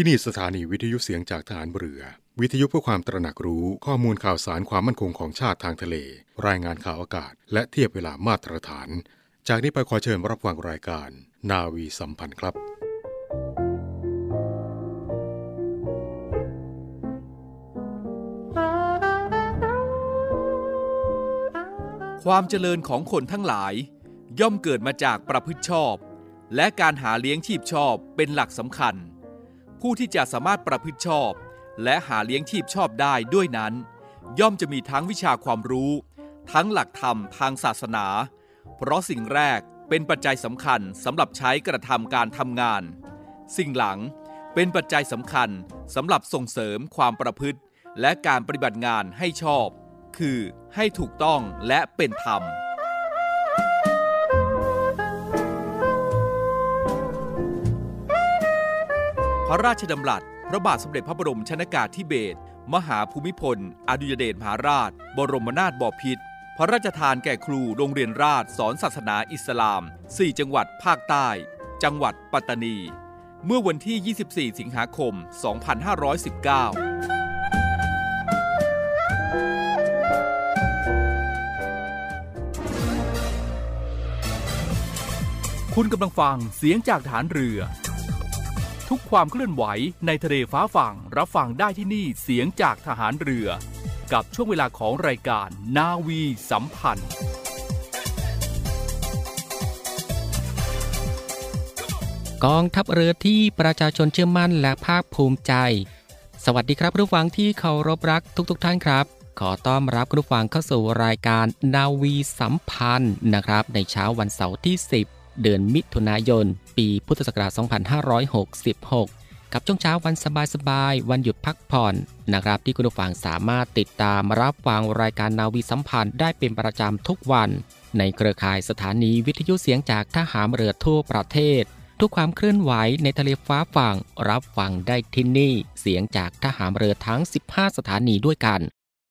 ที่นี่สถานีวิทยุเสียงจากฐานเรือ วิทยุเพื่อความตระหนักรู้ข้อมูลข่าวสารความมั่นคงของชาติทางทะเล รายงานข่าวอากาศ และเทียบเวลามาตรฐาน จากนี้ไปขอเชิญรับฟังรายการ นาวีสัมพันธ์ครับความเจริญของคนทั้งหลาย ย่อมเกิดมาจากประพฤติชอบ และการหาเลี้ยงชีพชอบเป็นหลักสำคัญ ผู้ที่จะสามารถประพฤติชอบ และหาเลี้ยงชีพชอบได้ด้วยนั้น ย่อมจะมีทั้งวิชาความรู้ ทั้งหลักธรรมทางศาสนา เพราะสิ่งแรกเป็นปัจจัยสำคัญสำหรับใช้กระทำการทำงาน สิ่งหลังเป็นปัจจัยสำคัญสำหรับส่งเสริมความประพฤติ และการปฏิบัติงานให้ชอบ คือให้ถูกต้องและเป็นธรรม พระราชดำรัส พระบาทสมเด็จพระบรมชนากาธิเบศรมหาภูมิพล อดุยเดชมหาราช บรมนาถบพิตรพระราชทานแก่ครูโรงเรียนราชสอนศาสนาอิสลาม 4 จังหวัดภาคใต้ จังหวัดปัตตานี เมื่อวันที่ 24 สิงหาคม 2519คุณกำลังฟังเสียงจากฐานเรือ ความเคลื่อนไหวในทะเลฟ้าฝั่งรับฟังได้ที่นี่เสียงจากทหารเรือ กับช่วงเวลาของรายการนาวีสัมพันธ์ กองทัพเรือที่ประชาชนเชื่อมั่นและภาคภูมิใจ สวัสดีครับผู้ฟังที่เคารพรักทุกๆทท่านครับ ขอต้อนรับผู้ฟังเข้าสู่รายการนาวีสัมพันธ์นะครับ ในเช้าวันเสาร์ที่ 10 เดือนมิถุนายน ปีพุทธศักราช 2566 กับช่วงเช้าวันสบายๆ วันหยุดพักผ่อนนะครับที่คุณผู้ฟังสามารถติดตามรับฟังรายการนาวีสัมพันธ์ได้เป็นประจำทุกวัน ในเครือข่ายสถานีวิทยุเสียงจากทหารเรือทั่วประเทศ ทุกความเคลื่อนไหวในทะเลฟ้าฝั่งรับฟังได้ที่นี่ เสียงจากทหารเรือทั้ง 15 สถานีด้วยกัน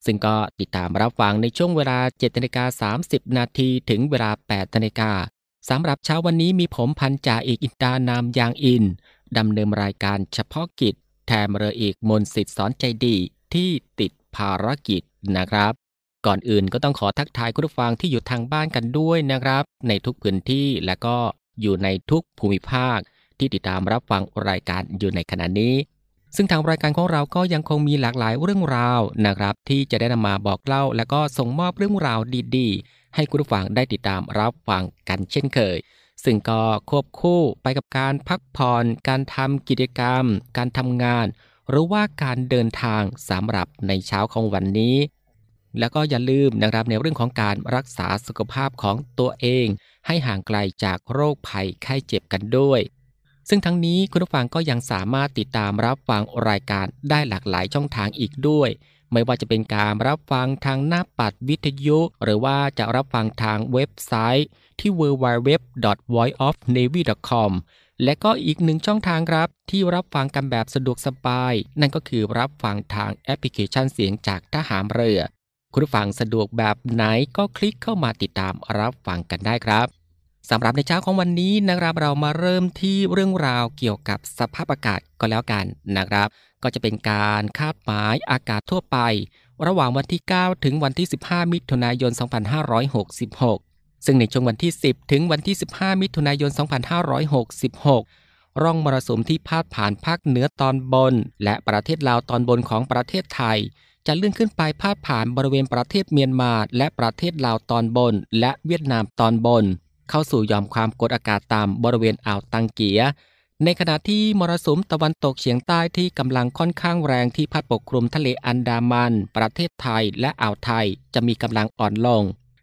ซึ่งก็ติดตามรับฟังในช่วงเวลา7นาฬิกา30 นาทีถึงเวลา8นาฬิกา สำหรับเช้าวันนี้มีผมพันจ่าเอกอินตานามยางอิน ดำเนินรายการเฉพาะกิจ แทนเรือเอกมนสิทธิ์สอนใจดีที่ติดภารกิจนะครับ ก่อนอื่นก็ต้องขอทักทายคุณผู้ฟังที่อยู่ทางบ้านกันด้วยนะครับ ในทุกพื้นที่และก็อยู่ในทุกภูมิภาค ที่ติดตามรับฟังรายการอยู่ในขณะนี้ ซึ่งทางรายการของเราก็ยังคงมีหลากหลายเรื่องราวนะครับ ที่จะได้นำมาบอกเล่า และก็ส่งมอบเรื่องราวดีๆ ให้คุณผู้ฟังได้ติดตามรับฟังกันเช่นเคย ซึ่งก็ควบคู่ไปกับการพักผ่อนการทำกิจกรรม การทำงาน หรือว่าการเดินทางสำหรับในเช้าของวันนี้ แล้วก็อย่าลืมนะครับในเรื่องของการรักษาสุขภาพของตัวเอง ให้ห่างไกลจากโรคภัยไข้เจ็บกันด้วยซึ่งทั้งนี้คุณผู้ฟังก็ยังสามารถติดตามรับฟังรายการได้หลากหลายช่องทางอีกด้วย ไม่ว่าจะเป็นการรับฟังทางหน้าปัดวิทยุ หรือว่าจะรับฟังทางเว็บไซต์ที่ www.voiceofnavy.com และก็อีกหนึ่งช่องทางครับ ที่รับฟังกันแบบสะดวกสบาย นั่นก็คือรับฟังทางแอปพลิเคชันเสียงจากทหารเรือ คุณฟังสะดวกแบบไหนก็คลิกเข้ามาติดตามรับฟังกันได้ครับ สำหรับในเช้าของวันนี้นะครับเรามาเริ่มที่เรื่องราวเกี่ยวกับสภาพอากาศก็แล้วกันนะครับ ก็จะเป็นการคาดหมายอากาศทั่วไป ระหว่างวันที่ 9 ถึงวันที่ 15 มิถุนายน 2566 ซึ่งในช่วงวันที่ 10 ถึงวันที่ 15 มิถุนายน 2566 ร่องมรสุมที่พาดผ่านภาคเหนือตอนบน และประเทศลาวตอนบนของประเทศไทย จะเลื่อนขึ้นไปพาดผ่านบริเวณประเทศเมียนมา และประเทศลาวตอนบน และเวียดนามตอนบน เข้าสู่ยอมความกดอากาศต่ำบริเวณอ่าวตังเกีย ในขณะที่มรสุมตะวันตกเฉียงใต้ที่กำลังค่อนข้างแรงที่พัดปกคลุมทะเลอันดามัน ประเทศไทยและอ่าวไทยจะมีกำลังอ่อนลง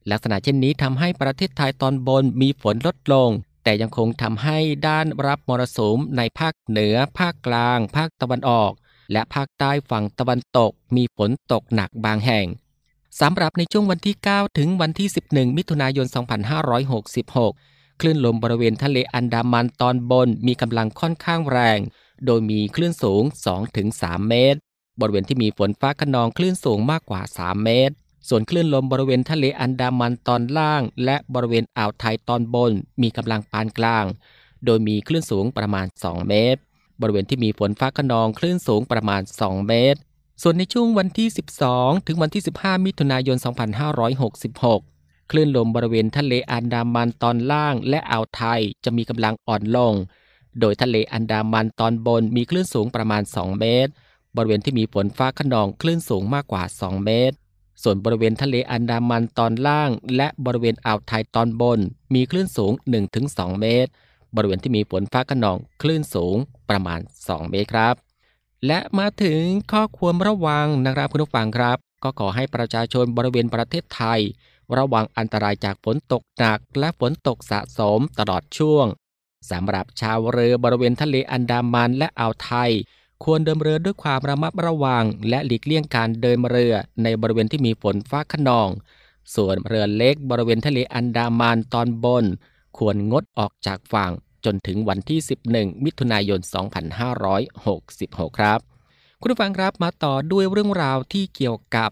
ลักษณะเช่นนี้ทำให้ประเทศไทยตอนบนมีฝนลดลง แต่ยังคงทำให้ด้านรับมรสุมในภาคเหนือ ภาคกลาง ภาคตะวันออก และภาคใต้ฝั่งตะวันตกมีฝนตกหนักบางแห่ง สำหรับในช่วงวันที่ 9 ถึงวันที่ 11 มิถุนายน 2566 คลื่นลมบริเวณทะเลอันดามันตอนบนมีกำลังค่อนข้างแรง โดยมีคลื่นสูง 2-3 เมตร บริเวณที่มีฝนฟ้าขนองคลื่นสูงมากกว่า 3 เมตร ส่วนคลื่นลมบริเวณทะเลอันดามันตอนล่าง และบริเวณอ่าวไทยตอนบน มีกำลังปานกลาง โดยมีคลื่นสูงประมาณ 2 เมตร บริเวณที่มีฝนฟ้าขนองคลื่นสูงประมาณ 2 เมตร ส่วนในช่วงวันที่ 12 ถึงวันที่ 15 มิถุนายน 2566 คลื่นลมบริเวณทะเลอันดามันตอนล่างและอ่าวไทยจะมีกำลังอ่อนลง โดยทะเลอันดามันตอนบนมีคลื่นสูงประมาณ 2 เมตร บริเวณที่มีฝนฟ้าขนองคลื่นสูงมากกว่า 2 เมตร ส่วนบริเวณทะเลอันดามันตอนล่าง และบริเวณอ่าวไทยตอนบน มีคลื่นสูง 1-2 เมตร บริเวณที่มีฝนฟ้าขนองคลื่นสูงประมาณ 2 เมตรครับ และมาถึงข้อควรระวังนะครับคุณผู้ฟังครับ ก็ขอให้ประชาชนบริเวณประเทศไทย ระวังอันตรายจากฝนตกหนักและฝนตกสะสมตลอดช่วงสำหรับชาวเรือบริเวณทะเลอันดามันและอ่าวไทย ควรเดินเรือด้วยความระมัดระวัง และหลีกเลี่ยงการเดินเรือในบริเวณที่มีฝนฟ้าขนอง ส่วนเรือเล็กบริเวณทะเลอันดามันตอนบน ควรงดออกจากฝั่ง จนถึงวันที่ 11 มิถุนายน 2566 ครับ คุณผู้ฟังครับมาต่อด้วยเรื่องราวที่เกี่ยวกับ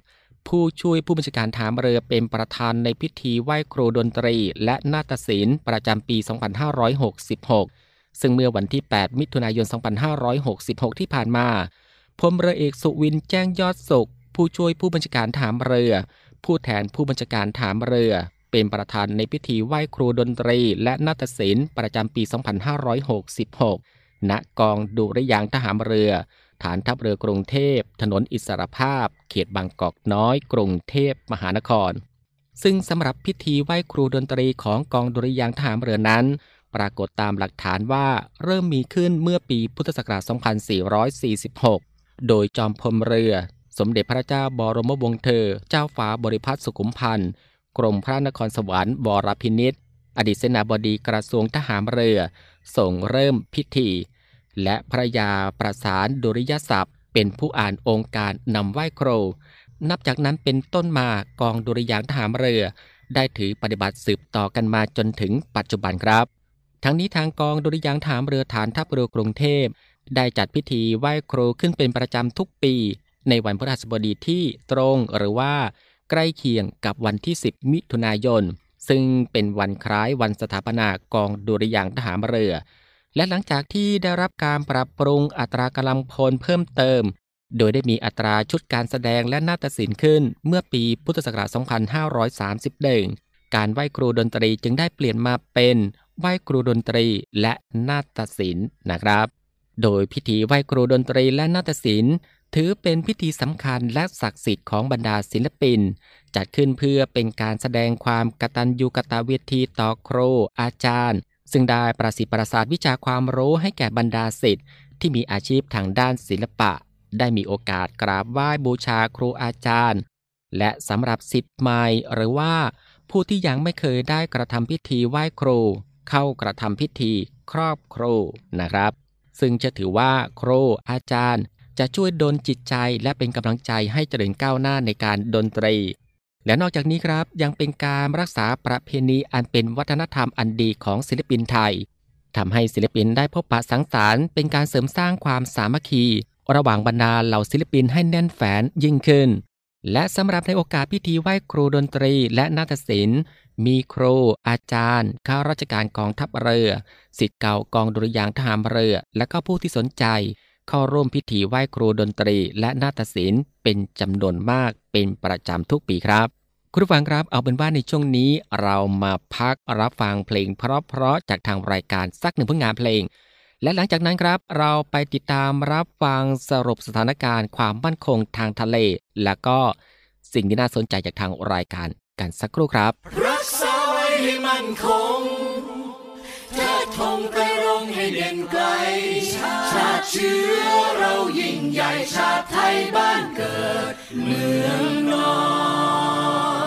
ผู้ช่วยผู้บัญชาการฐานเรือเป็นประธานในพิธีไหว้ครูดนตรี และนาฏศิลป์ประจำปี 2566 ซึ่งเมื่อวันที่ 8 มิถุนายน 2566 ที่ผ่านมาพลเรือเอกสุวินแจ้งยอดสุข ผู้ช่วยผู้บัญชาการฐานเรือ ผู้แทนผู้บัญชาการฐานเรือ เป็นประธานในพิธีไหว้ครูดนตรี และนาฏศิลป์ประจำปี 2566 ณ กองดุริยางทหารเรือ ฐานทัพเรือกรุงเทพ ถนนอิสรภาพ เขตบางกอกน้อย กรุงเทพมหานคร ซึ่งสำหรับพิธีไหว้ครูดนตรีของกองดุริยางทหารเรือนั้น ปรากฏตามหลักฐานว่าเริ่มมีขึ้นเมื่อปีพุทธศักราช 2446 โดยจอมพลเรือสมเด็จพระเจ้าบรมวงศ์เธอ เจ้าฟ้าบริพัตรสุขุมพันธ์ กรมพระนครสวรรค์บรพินิษอดีตเสนาบดีกระทรวงทหารเรือ ส่งเริ่มพิธี และพระยาประสานดุริยศัพท์ เป็นผู้อ่านองค์การนำไหว้ครูนับจากนั้นเป็นต้นมากองดุริยางทหารเรือ ได้ถือปฏิบัติสืบต่อกันมาจนถึงปัจจุบันครับ ทั้งนี้ทางกองดุริยางทหารเรือฐานทัพเรือกรุงเทพ ได้จัดพิธีไหว้ครูขึ้นเป็นประจำทุกปี ในวันพฤหัสบดีที่ตรงหรือว่า ใกล้เคียงกับวันที่ 10 มิถุนายน ซึ่งเป็นวันคล้ายวันสถาปนากองดุริยางค์ทหารเรือ และหลังจากที่ได้รับการปรับปรุงอัตรากำลังพลเพิ่มเติม โดยได้มีอัตราชุดการแสดงและนาฏศิลป์ขึ้นเมื่อปีพุทธศักราช 2531 การไหว้ครูดนตรีจึงได้เปลี่ยนมาเป็นไหว้ครูดนตรีและนาฏศิลป์นะครับ โดยพิธีไหว้ครูดนตรีและนาฏศิลป์ ถือเป็นพิธีสำคัญและศักดิ์สิทธิ์ของบรรดาศิลปิน จัดขึ้นเพื่อเป็นการแสดงความกตัญญูกตเวทีต่อครูอาจารย์ ซึ่งได้ประสิทธิ์ประสาทวิชาความรู้ให้แก่บรรดาศิษย์ที่มีอาชีพทางด้านศิลปะ ได้มีโอกาสกราบไหว้บูชาครูอาจารย์ และสำหรับศิษย์ใหม่หรือว่า ผู้ที่ยังไม่เคยได้กระทำพิธีไหว้ครู เข้ากระทำพิธีครอบครูนะครับ ซึ่งจะถือว่าครูอาจารย์ จะช่วยดลจิตใจและเป็นกำลังใจให้เจริญก้าวหน้าในการดนตรี และนอกจากนี้ครับยังเป็นการรักษาประเพณีอันเป็นวัฒนธรรมอันดีของศิลปินไทยทำให้ศิลปินได้พบปะสังสรรค์เป็นการเสริมสร้างความสามัคคี ระหว่างบรรดาเหล่าศิลปินให้แน่นแฟนยิ่งขึ้น และสำหรับในโอกาสพิธีไหว้ครูดนตรีและนาฏศิลป์มีครู อาจารย์ ข้าราชการกองทัพเรือสิทธิ์เก่ากองดุริยางทหารเรือ และก็ผู้ที่สนใจ เข้าร่วมพิธีไหว้ครูดนตรีและนาฏศิลป์เป็นจำนวนมากเป็นประจำทุกปีครับ คุณผู้ฟังครับเอาเป็นว่าในช่วงนี้เรามาพักรับฟังเพลงเพราะๆจากทางรายการสักหนึ่งผลงานเพลง และหลังจากนั้นครับ เราไปติดตามรับฟังสรุปสถานการณ์ความมั่นคงทางทะเล และก็สิ่งที่น่าสนใจจากทางรายการกันสักครู่ครับ รักษาไว้ให้มั่นคง เทิดธงไปรงให้เด่นไกล ชาติเชื้อเรายิ่งใหญ่ชาติไทยบ้านเกิด เมืองนอน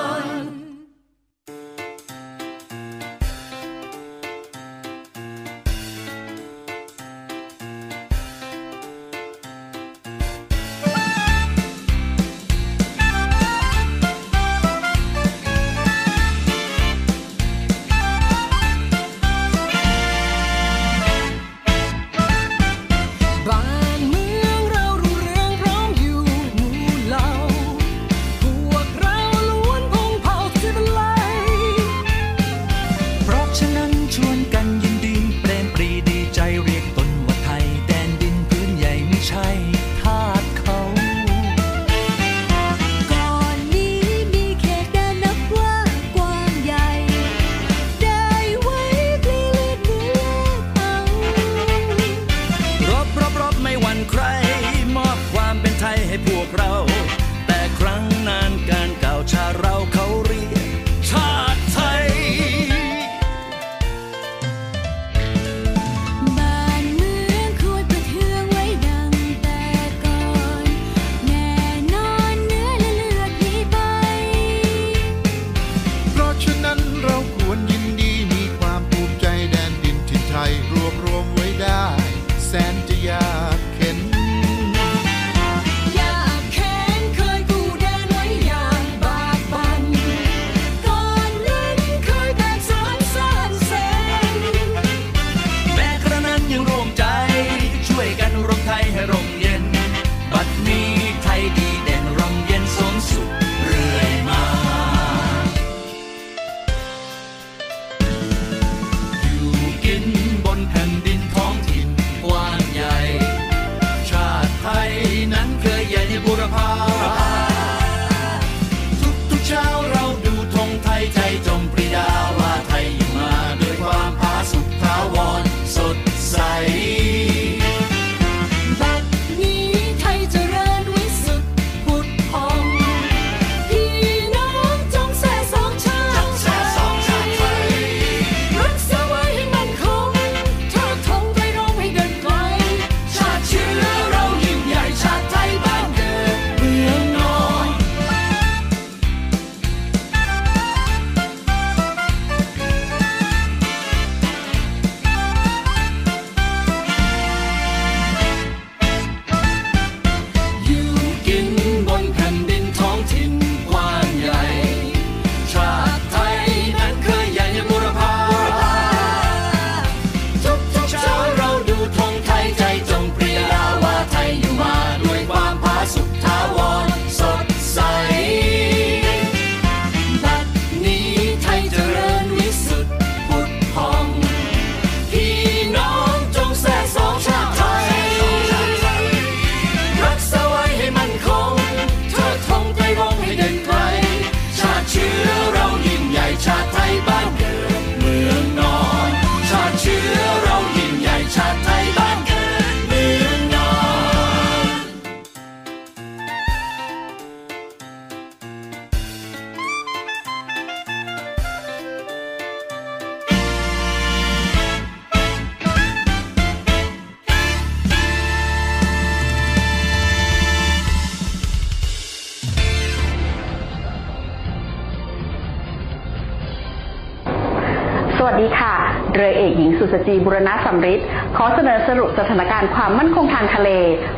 จีบุรณะสำริดขอเสนอสรุปสถานการณ์ความมั่นคงทางทะเล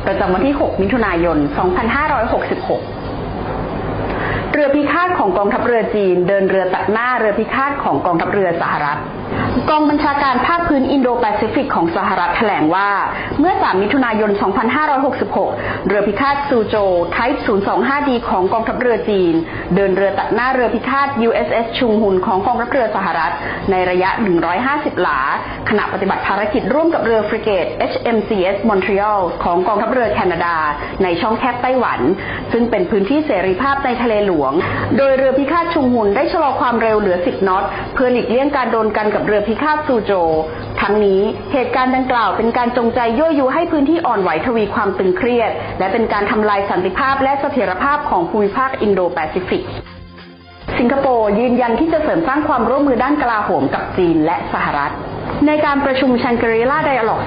ประจำวันที่ 6 มิถุนายน 2566เรือพิฆาตของกองทัพเรือจีน เดินเรือตัดหน้าเรือพิฆาตของกองทัพเรือสหรัฐ กองบัญชาการภาคพื้นอินโดแปซิฟิกของสหรัฐแถลงว่า เมื่อ 3 มิถุนายน 2566 เรือพิฆาตซูโจไทป์ 025D ของกองทัพเรือจีน เดินเรือตัดหน้าเรือพิฆาต USS ชุงหุนของกองทัพเรือสหรัฐ ในระยะ 150 หลา ขณะปฏิบัติภารกิจร่วมกับเรือฟริเกต HMCS Montreal ของกองทัพเรือแคนาดา ในช่องแคบไต้หวัน ซึ่งเป็นพื้นที่เสรีภาพในทะเลหลวง โดยเรือพิฆาตชุงหุนได้ชะลอความเร็วเหลือ 10 นอต เพื่อหลีกเลี่ยงการโดนกันกับเรือพิฆาตซูโจ ทั้งนี้เหตุการณ์ดังกล่าวเป็นการจงใจยั่วยุให้พื้นที่อ่อนไหวทวีความตึงเครียด และเป็นการทำลายสันติภาพและเสถียรภาพของภูมิภาคอินโดแปซิฟิกสิงคโปร์ยืนยันที่จะเสริมสร้างความร่วมมือด้านกลาโหมกับจีนและสหรัฐ ในการประชุมชังกรีลาไดอะล็อก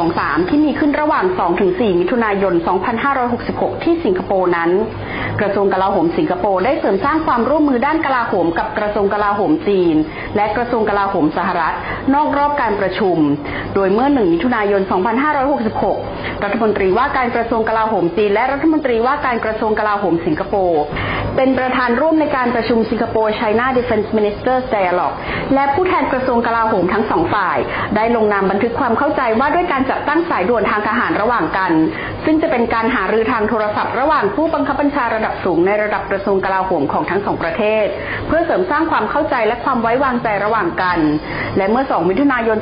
2023 ที่มีขึ้นระหว่าง 2-4 มิถุนายน 2566 ที่สิงคโปร์นั้น กระทรวงกลาโหมสิงคโปร์ได้เสริมสร้างความร่วมมือด้านกลาโหมกับกระทรวงกลาโหมจีน และกระทรวงกลาโหมสหรัฐ นอกรอบการประชุม โดยเมื่อ 1 มิถุนายน 2566 รัฐมนตรีว่าการกระทรวงกลาโหมจีน และรัฐมนตรีว่าการกระทรวงกลาโหมสิงคโปร์ เป็นประธานร่วมในการประชุมสิงคโปร์ China Defense Ministers Dialogue และผู้แทนกระทรวงกลาโหมทั้งสองฝ่าย ได้ลงนามบันทึกความเข้าใจว่าด้วยการจัดตั้งสายด่วนทางทหารระหว่างกัน ซึ่งจะเป็นการหารือทางโทรศัพท์ระหว่างผู้บังคับบัญชาระดับสูงในระดับกระทรวงกลาโหมของทั้งสองประเทศ เพื่อเสริมสร้างความเข้าใจและความไว้วางใจระหว่างกัน และเมื่อ 2 มิถุนายน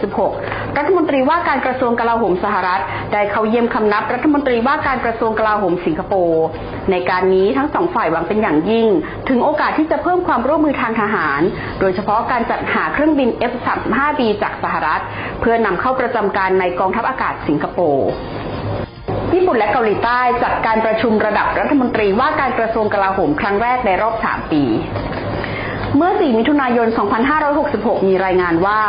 2566 รัฐมนตรีว่าการกระทรวงกลาโหมสหรัฐ ได้เข้าเยี่ยมคำนับรัฐมนตรีว่าการกระทรวงกลาโหมสิงคโปร์ในการนี้ทั้งสองฝ่ายหวังเป็นอย่างยิ่ง ถึงโอกาสที่จะเพิ่มความร่วมมือทางทหาร โดยเฉพาะการจัดหาเครื่องบิน F-35B จากสหรัฐ เพื่อนำเข้าประจำการในกองทัพอากาศสิงคโปร์ญี่ปุ่นและเกาหลีใต้จัดการประชุมระดับรัฐมนตรีว่าการกระทรวงกลาโหมครั้งแรกในรอบ 3 ปี เมื่อ 4 มิถุนายน 2566 มีรายงานว่า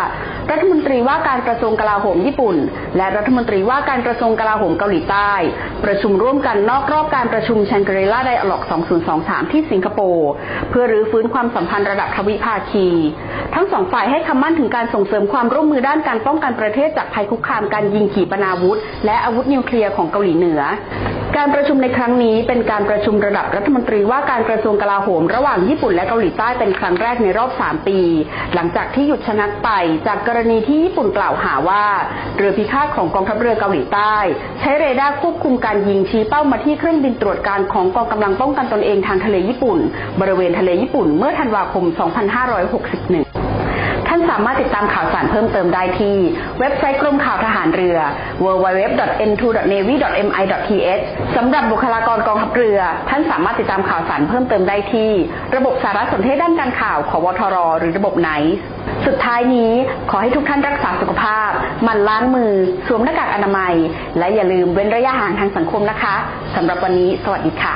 รัฐมนตรีว่าการกระทรวงกลาโหมญี่ปุ่น และรัฐมนตรีว่าการกระทรวงกลาโหมเกาหลีใต้ ประชุมร่วมกันนอกรอบการประชุมชังกรีลาไดอะล็อก2023 ที่สิงคโปร์เพื่อรื้อฟื้นความสัมพันธ์ระดับทวิภาคี ทั้งสองฝ่ายให้คำมั่นถึงการส่งเสริมความร่วมมือด้านการป้องกันประเทศจากภัยคุกคามการยิงขีปนาวุธ และอาวุธนิวเคลียร์ของเกาหลีเหนือ การประชุมในครั้งนี้เป็นการประชุมระดับรัฐมนตรีว่าการกระทรวงกลาโหมระหว่างญี่ปุ่นและเกาหลีใต้เป็นครั้งแรกในรอบ 3 ปี หลังจากที่หยุดชะงักไปจากกรณีที่ญี่ปุ่นกล่าวหาว่าเรือพิฆาตของกองทัพเรือเกาหลีใต้ ใช้เรดาร์ควบคุมการยิงชี้เป้ามาที่เครื่องบินตรวจการของกองกำลังป้องกันตนเองทางทะเลญี่ปุ่น บริเวณทะเลญี่ปุ่นเมื่อธันวาคม 2561 ท่านสามารถติดตามข่าวสารเพิ่มเติมได้ที่ เว็บไซต์กรมข่าวทหารเรือ www.n2.navy.mi.th สำหรับบุคลากรกองทัพเรือ ท่านสามารถติดตามข่าวสารเพิ่มเติมได้ที่ ระบบสารสนเทศด้านการข่าวของวทร หรือระบบไนซ์สุดท้ายนี้ขอให้ทุกท่านรักษาสุขภาพหมั่นล้างมือ สวมหน้ากากอนามัย และอย่าลืมเว้นระยะห่างทางสังคมนะคะสำหรับวันนี้ สวัสดีค่ะ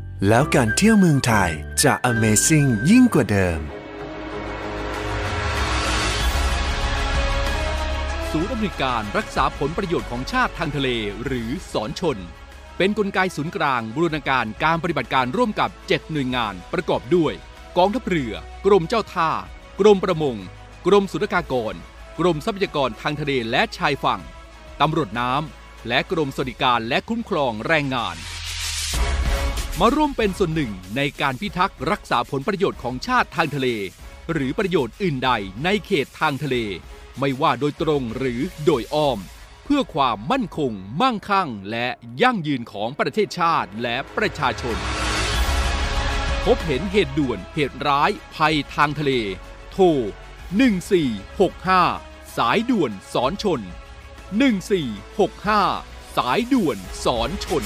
แล้วการเที่ยวเมืองไทยจะ Amazing ยิ่งกว่าเดิม ศูนย์อำนวยการรักษาผลประโยชน์ของชาติทางทะเลหรือสอนชน เป็นนกลไกศูนย์กลางบูรณาการการปฏิบัติการร่วมกับ 7 หน่วยงานประกอบด้วย กองทัพเรือ กรมเจ้าท่า กรมประมง กรมสุรากากรกรมทรัพยากรทางทะเลและชายฝั่งตำรวจน้ำและกรมสวัสดิการและคุ้มครองแรงงาน มาร่วมเป็นส่วนหนึ่งในการพิทักษ์รักษาผลประโยชน์ของชาติทางทะเล หรือประโยชน์อื่นใดในเขตทางทะเล ไม่ว่าโดยตรงหรือโดยอ้อม เพื่อความมั่นคง มั่งคั่ง และยั่งยืนของประเทศชาติและประชาชน พบเห็นเหตุด่วนเหตุร้ายภัยทางทะเล โทร 1465 สายด่วนสอนชน 1465 สายด่วนสอนชน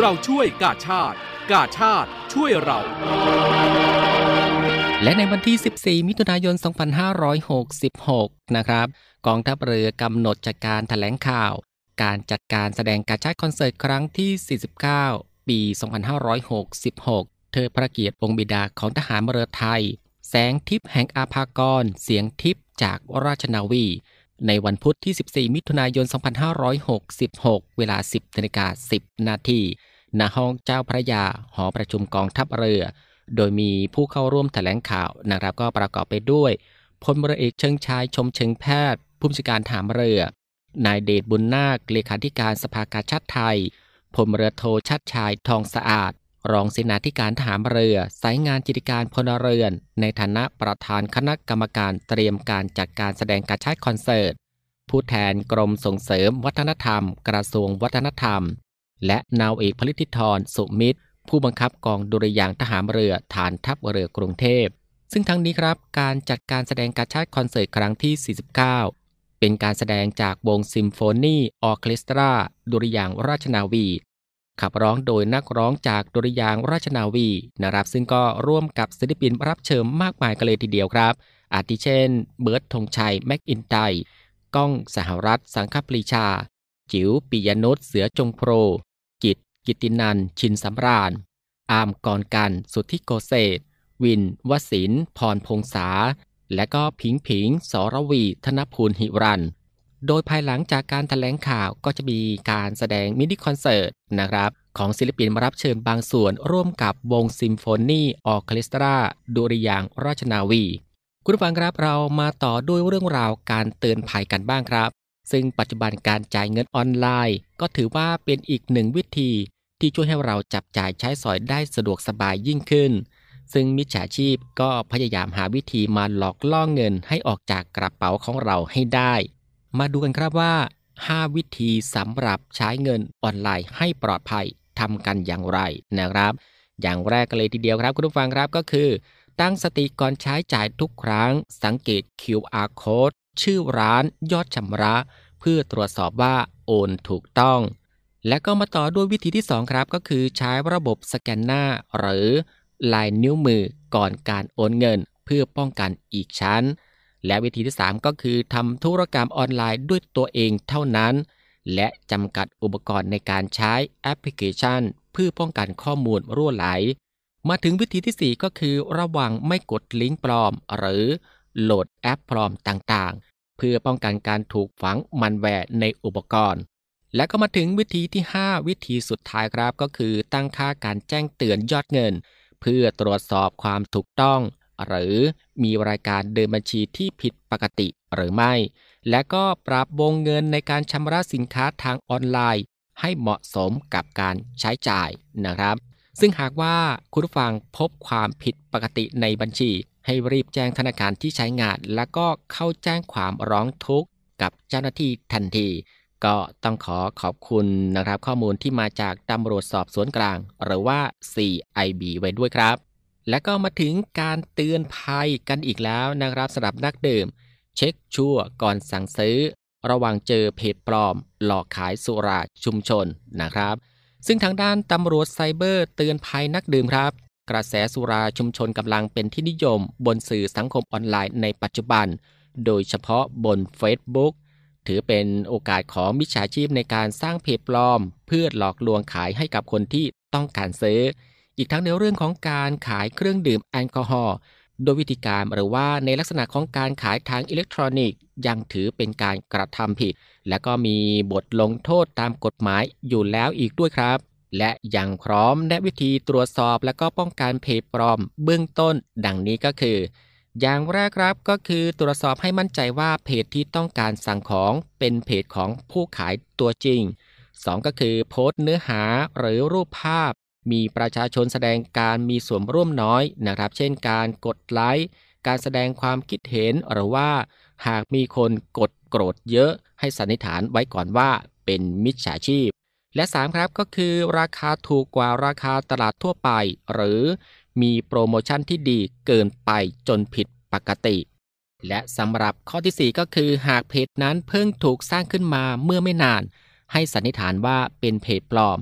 เราช่วยกาชาติ กาชาติช่วยเรา และในวันที่ 14 มิถุนายน 2566 นะครับ กองทัพเรือกำหนดจัดการแถลงข่าว การจัดการแสดงกาชาติคอนเสิร์ตครั้งที่ 49 ปี 2566 เธอพระเกียรติองค์บิดาของทหารเรือไทย แสงทิพย์แห่งอาภากร เสียงทิพย์จากราชนาวี ในวันพุธที่ 14 มิถุนายน 2566 เวลา 10นาฬิกา10 นาทีณห้องเจ้าพระยา หอประชุมกองทัพเรือ โดยมีผู้เข้าร่วมแถลงข่าวนะครับก็ประกอบไปด้วยพลเรือเอกเชิงชายชมเชิงแพทย์ ผู้บัญชาการฐานเรือ นายเดชบุญนาคเลขาธิการสภากาชาติไทยพลเรือโทชัดชายทองสะอาด รองเสนาธิการทหารเรือ สายงานจิตการพลเรือน ในฐานะประธานคณะกรรมการเตรียมการจัดการแสดงการชาติคอนเสิร์ต ผู้แทนกรมส่งเสริมวัฒนธรรม กระทรวงวัฒนธรรม และนาวเอกพลิติธรสุมิตร ผู้บังคับกองดุริยางทหารเรือฐานทัพเรือกรุงเทพ ซึ่งทั้งนี้ครับ การจัดการแสดงการชาติคอนเสิร์ตครั้งที่ 49เป็นการแสดงจากวงซิมโฟนีออเคสตราดุริยางราชนาวี ขับร้องโดยนักร้องจากดุริยางราชนาวีนะครับซึ่งก็ร่วมกับศิลปินรับเชิญมากมายกันเลยทีเดียวครับ อาทิเช่น เบิร์ตธงชัย แม็กอินไตก้องสหรัฐ สังคปรีชา จิ๋วปิยนุชเสือจงโพร กิตกิตินัน ชินสำราญ อามกรกัน สุทธิโกเศษ วินวสิน พรพงษา และก็ผิงผิง สรวี ธนภูลหิรัน โดยภายหลังจากการถแถลงข่าวก็จะมีการแสดงมินิคอนเสิร์ตนะครับของศิลปินมารับเชิญบางส่วนร่วมกับวงซิมโฟนีออเคสตราดุริยางราชนาวี คุณผู้ฟังครับเรามาต่อด้วยเรื่องราวการเตือนภัยกันบ้างครับ ซึ่งปัจจุบันการจ่ายเงินออนไลน์ ก็ถือว่าเป็นอีกหนึ่งวิธี ที่ช่วยให้เราจับจ่ายใช้สอยได้สะดวกสบายยิ่งขึ้น ซึ่งมิจฉาชีพก็พยายามหาวิธีมาหลอกล่อเงินให้ออกจากกระเป๋าของเราให้ได้ มาดูกันครับว่า 5 วิธีสำหรับใช้เงินออนไลน์ให้ปลอดภัยทำกันอย่างไรนะครับ อย่างแรกกันเลยทีเดียวครับคุณผู้ฟังครับก็คือ ตั้งสติก่อนใช้จ่ายทุกครั้ง สังเกต QR code ชื่อร้านยอดชำระ เพื่อตรวจสอบว่าโอนถูกต้อง และก็มาต่อด้วยวิธีที่ 2 ครับก็คือใช้ระบบสแกนหน้า หรือลายนิ้วมือก่อนการโอนเงิน เพื่อป้องกันอีกชั้น และวิธีที่ 3 ก็คือทำธุรกรรมออนไลน์ด้วยตัวเองเท่านั้น และจำกัดอุปกรณ์ในการใช้แอปพลิเคชัน เพื่อป้องกันข้อมูลรั่วไหล มาถึงวิธีที่ 4 ก็คือ ระวังไม่กดลิงก์ปลอม หรือโหลดแอปปลอมต่างๆ เพื่อป้องกันการถูกฝังมันแวร์ในอุปกรณ์ และก็มาถึงวิธีที่ 5 วิธีสุดท้ายครับก็คือตั้งค่าการแจ้งเตือนยอดเงิน เพื่อตรวจสอบความถูกต้อง หรือมีรายการเดินบัญชีที่ผิดปกติหรือไม่ และก็ปรับวงเงินในการชำระสินค้าทางออนไลน์ ให้เหมาะสมกับการใช้จ่ายนะครับ ซึ่งหากว่าคุณผู้ฟังพบความผิดปกติในบัญชี ให้รีบแจ้งธนาคารที่ใช้งาน แล้วก็เข้าแจ้งความร้องทุกข์กับเจ้าหน้าที่ทันทีก็ต้องขอขอบคุณนะครับ ข้อมูลที่มาจากตำรวจสอบสวนกลาง หรือว่า CIB ไว้ด้วยครับ และก็มาถึงการเตือนภัยกันอีกแล้วนะครับสำหรับนักดื่ม เช็คชั่วก่อนสั่งซื้อ ระวังเจอเพจปลอม หลอกขายสุราชุมชนนะครับ ซึ่งทางด้านตำรวจไซเบอร์เตือนภัยนักดื่มครับ กระแสสุราชุมชนกำลังเป็นที่นิยม บนสื่อสังคมออนไลน์ในปัจจุบัน โดยเฉพาะบน Facebook ถือเป็นโอกาสของมิจฉาชีพในการสร้างเพจปลอม เพื่อหลอกลวงขายให้กับคนที่ต้องการซื้อ อีกทั้งในเรื่องของการขายเครื่องดื่มแอลกอฮอล์โดยวิธีการหรือว่าในลักษณะของการขายทางอิเล็กทรอนิกส์ ยังถือเป็นการกระทำผิด และก็มีบทลงโทษตามกฎหมายอยู่แล้วอีกด้วยครับ และยังพร้อมแนะวิธีตรวจสอบและก็ป้องกันเพจปลอม เบื้องต้น ดังนี้ก็คือ อย่างแรกครับก็คือตรวจสอบให้มั่นใจว่าเพจที่ต้องการสั่งของเป็นเพจของผู้ขายตัวจริง 2 ก็คือโพสต์เนื้อหาหรือรูปภาพ มีประชาชนแสดงการมีส่วนร่วมน้อยนะครับ เช่นการกดไลค์ การแสดงความคิดเห็นหรือว่า หากมีคนกดโกรธเยอะ ให้สันนิษฐานไว้ก่อนว่าเป็นมิจฉาชีพ และ 3 ครับก็คือ ราคาถูกกว่าราคาตลาดทั่วไป หรือมีโปรโมชั่นที่ดีเกินไปจนผิดปกติ และสำหรับข้อที่ 4 ก็คือ หากเพจนั้นเพิ่งถูกสร้างขึ้นมาเมื่อไม่นาน ให้สันนิษฐานว่าเป็นเพจปลอม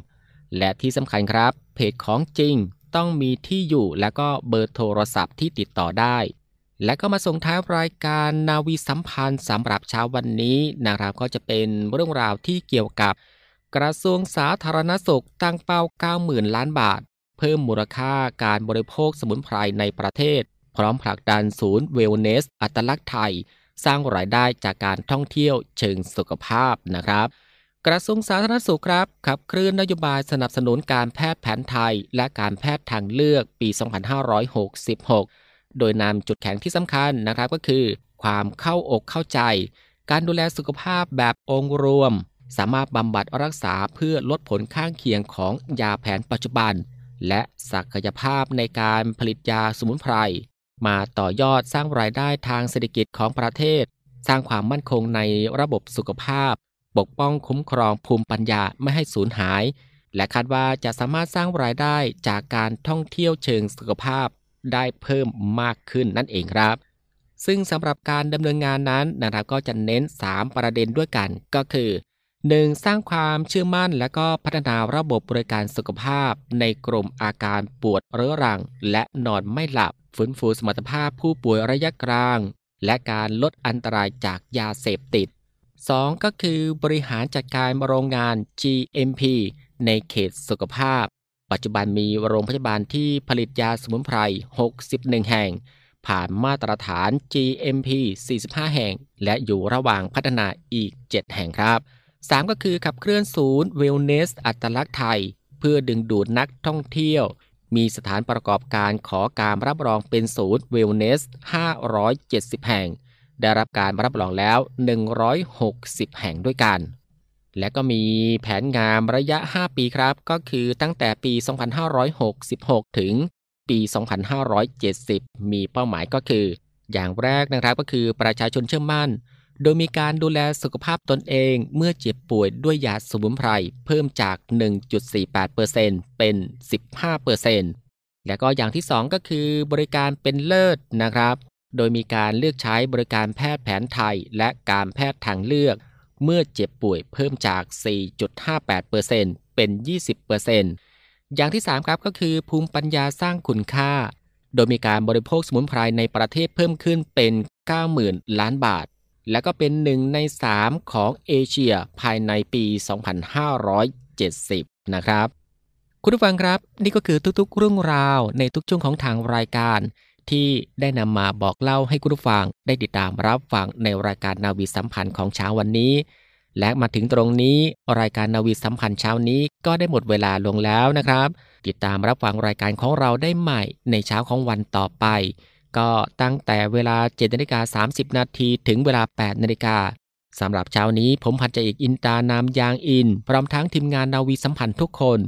และที่สำคัญครับ เพจของจริงต้องมีที่อยู่และก็เบอร์โทรศัพท์ที่ติดต่อได้ และก็มาส่งท้ายรายการนาวีสัมพันธ์สำหรับเช้าวันนี้นะครับก็จะเป็นเรื่องราวที่เกี่ยวกับ กระทรวงสาธารณสุขตั้งเป้า 90,000 ล้านบาท เพิ่มมูลค่าการบริโภคสมุนไพรในประเทศ พร้อมผลักดันศูนย์เวลเนส อัตลักษณ์ไทย สร้างรายได้จากการท่องเที่ยวเชิงสุขภาพนะครับ กระทรวงสาธารณสุขครับขับเคลื่อนนโยบายสนับสนุนการแพทย์แผนไทย และการแพทย์ทางเลือกปี 2566 โดยนำจุดแข็งที่สำคัญนะครับก็คือ ความเข้าอกเข้าใจ การดูแลสุขภาพแบบองค์รวม สามารถบำบัดรักษาเพื่อลดผลข้างเคียงของยาแผนปัจจุบัน และศักยภาพในการผลิตยาสมุนไพร มาต่อยอดสร้างรายได้ทางเศรษฐกิจของประเทศ สร้างความมั่นคงในระบบสุขภาพ ปกป้องคุ้มครองภูมิปัญญาไม่ให้สูญหาย และคาดว่าจะสามารถสร้างรายได้จากการท่องเที่ยวเชิงสุขภาพได้เพิ่มมากขึ้นนั่นเองครับ ซึ่งสำหรับการดำเนินงานนั้นนะครับก็จะเน้น 3 ประเด็นด้วยกันก็คือ 1. สร้างความเชื่อมั่น และก็พัฒนาระบบบริการสุขภาพ ในกลุ่มอาการปวดเรื้อรัง และนอนไม่หลับฟื้นฟูสมรรถภาพผู้ป่วยระยะกลาง และการลดอันตรายจากยาเสพติด 2. ก็คือบริหารจัดการโรงงาน GMP ในเขตสุขภาพ ปัจจุบันมีโรงพยาบาลที่ผลิตยาสมุนไพร 61 แห่ง ผ่านมาตรฐาน GMP 45 แห่ง และอยู่ระหว่างพัฒนาอีก 7 แห่งครับ 3 ก็คือขับเคลื่อนศูนย์เวลเนสอัตลักษณ์ไทย เพื่อดึงดูดนักท่องเที่ยว มีสถานประกอบการขอการรับรองเป็นศูนย์เวลเนส570 แห่ง ได้รับการรับรองแล้ว 160 แห่งด้วยกัน และก็มีแผนงานระยะ 5 ปีครับ ก็คือตั้งแต่ปี 2566 ถึงปี 2570 มีเป้าหมายก็คือ อย่างแรกนะครับก็คือประชาชนเชื่อมั่น โดยมีการดูแลสุขภาพตนเองเมื่อเจ็บป่วยด้วยยาสมุนไพรเพิ่มจาก 1.48%เป็น 15%และก็อย่างที่ 2 ก็คือบริการเป็นเลิศนะครับ โดยมีการเลือกใช้บริการแพทย์แผนไทย และการแพทย์ทางเลือก เมื่อเจ็บป่วยเพิ่มจาก 4.58%เป็น 20%อย่างที่ 3 ครับก็คือภูมิปัญญาสร้างคุณค่า โดยมีการบริโภคสมุนไพรในประเทศเพิ่มขึ้นเป็น 90,000 ล้านบาท และก็เป็นหนึ่งใน 3 ของเอเชียภายในปี 2570 นะครับ คุณผู้ฟังครับ นี่ก็คือทุกๆเรื่องราวในทุกช่วงของทางรายการ ที่ได้นำมาบอกเล่าให้คุณผู้ฟังได้ติดตามรับฟังในรายการนาวีสัมพันธ์ของเช้าวันนี้ และมาถึงตรงนี้รายการนาวีสัมพันธ์เช้านี้ก็ได้หมดเวลาลงแล้วนะครับ ติดตามรับฟังรายการของเราได้ใหม่ในเช้าของวันต่อไป ก็ตั้งแต่เวลา7นาฬิกา30 นาทีถึงเวลา 8 นาฬิกาสำหรับเช้านี้ผมพันจาเอกอินตานามยางอิน พร้อมทั้งทีมงานนาวีสัมพันธ์ทุกคน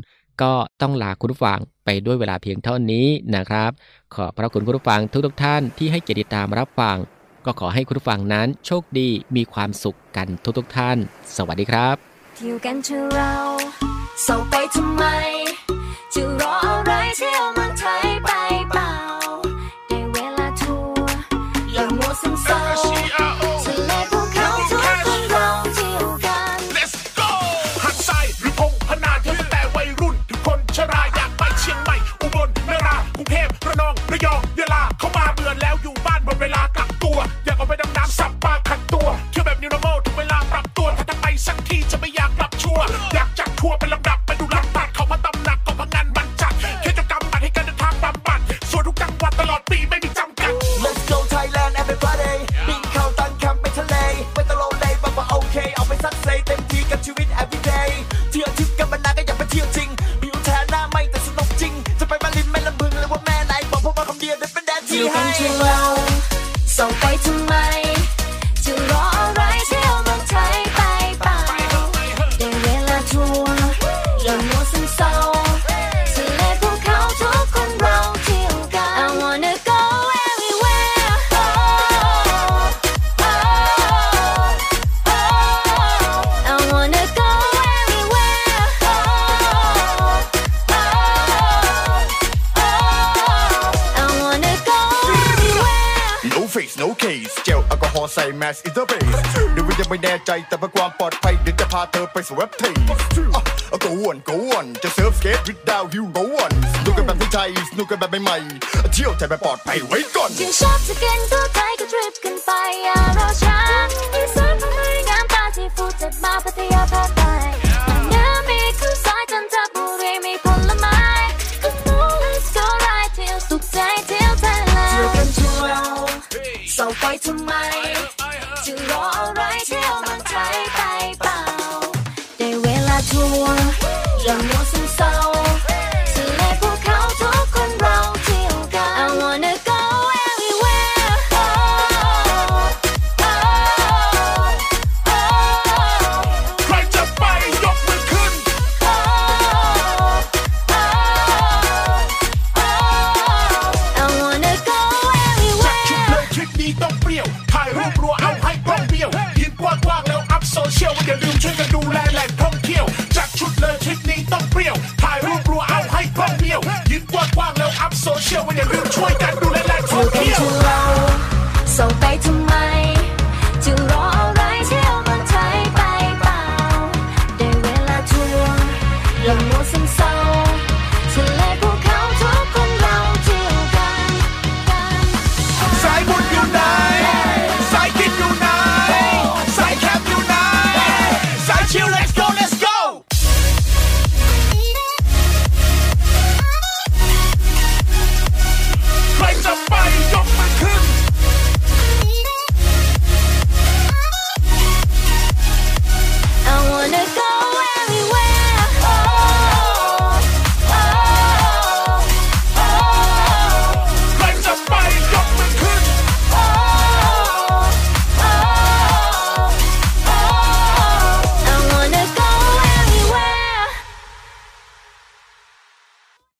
ก็ต้องลาคุณผู้ฟังไปด้วยเวลาเพียงเท่านี้นะครับ ขอบพระคุณคุณผู้ฟังทุกๆทท่านที่ให้เกียรติตามรับฟัง ก็ขอให้คุณผู้ฟังนั้นโชคดีมีความสุขกันทุกๆทท่าน สวัสดีครับเที่ยวกันเถอะเราเศร้าไปทำไม จะรออะไรเที่ยวมัน อาไปดำน้ำสับปลาขัดตัวเที่ยวแบบนิวโนโมถึงเวลาปรับตัวถ้าทำไมสักทีจะไม่อยากกลับชัวร์อยากจัดทัวร์ไปลำ แต่เพื่อความปลอดภัยเดี๋ยวจะพาเธอไปสู่เว็บเทอะก็อ้วนก็อ้วนจะเซิร์ฟสเกตวิดดาวฮิวก็อ้วนดูกันแบบไม่ใช่สนุกกันแบบใหม่ๆเที่ยวใจแบบปลอดภัยไว้ก่อนยังชอบจะเก่งตัวไทยก็ทริปกันไปอย่ารอช้าอีสานทำไมงามตาที่ฟูจัดมาพัทยาพัทยา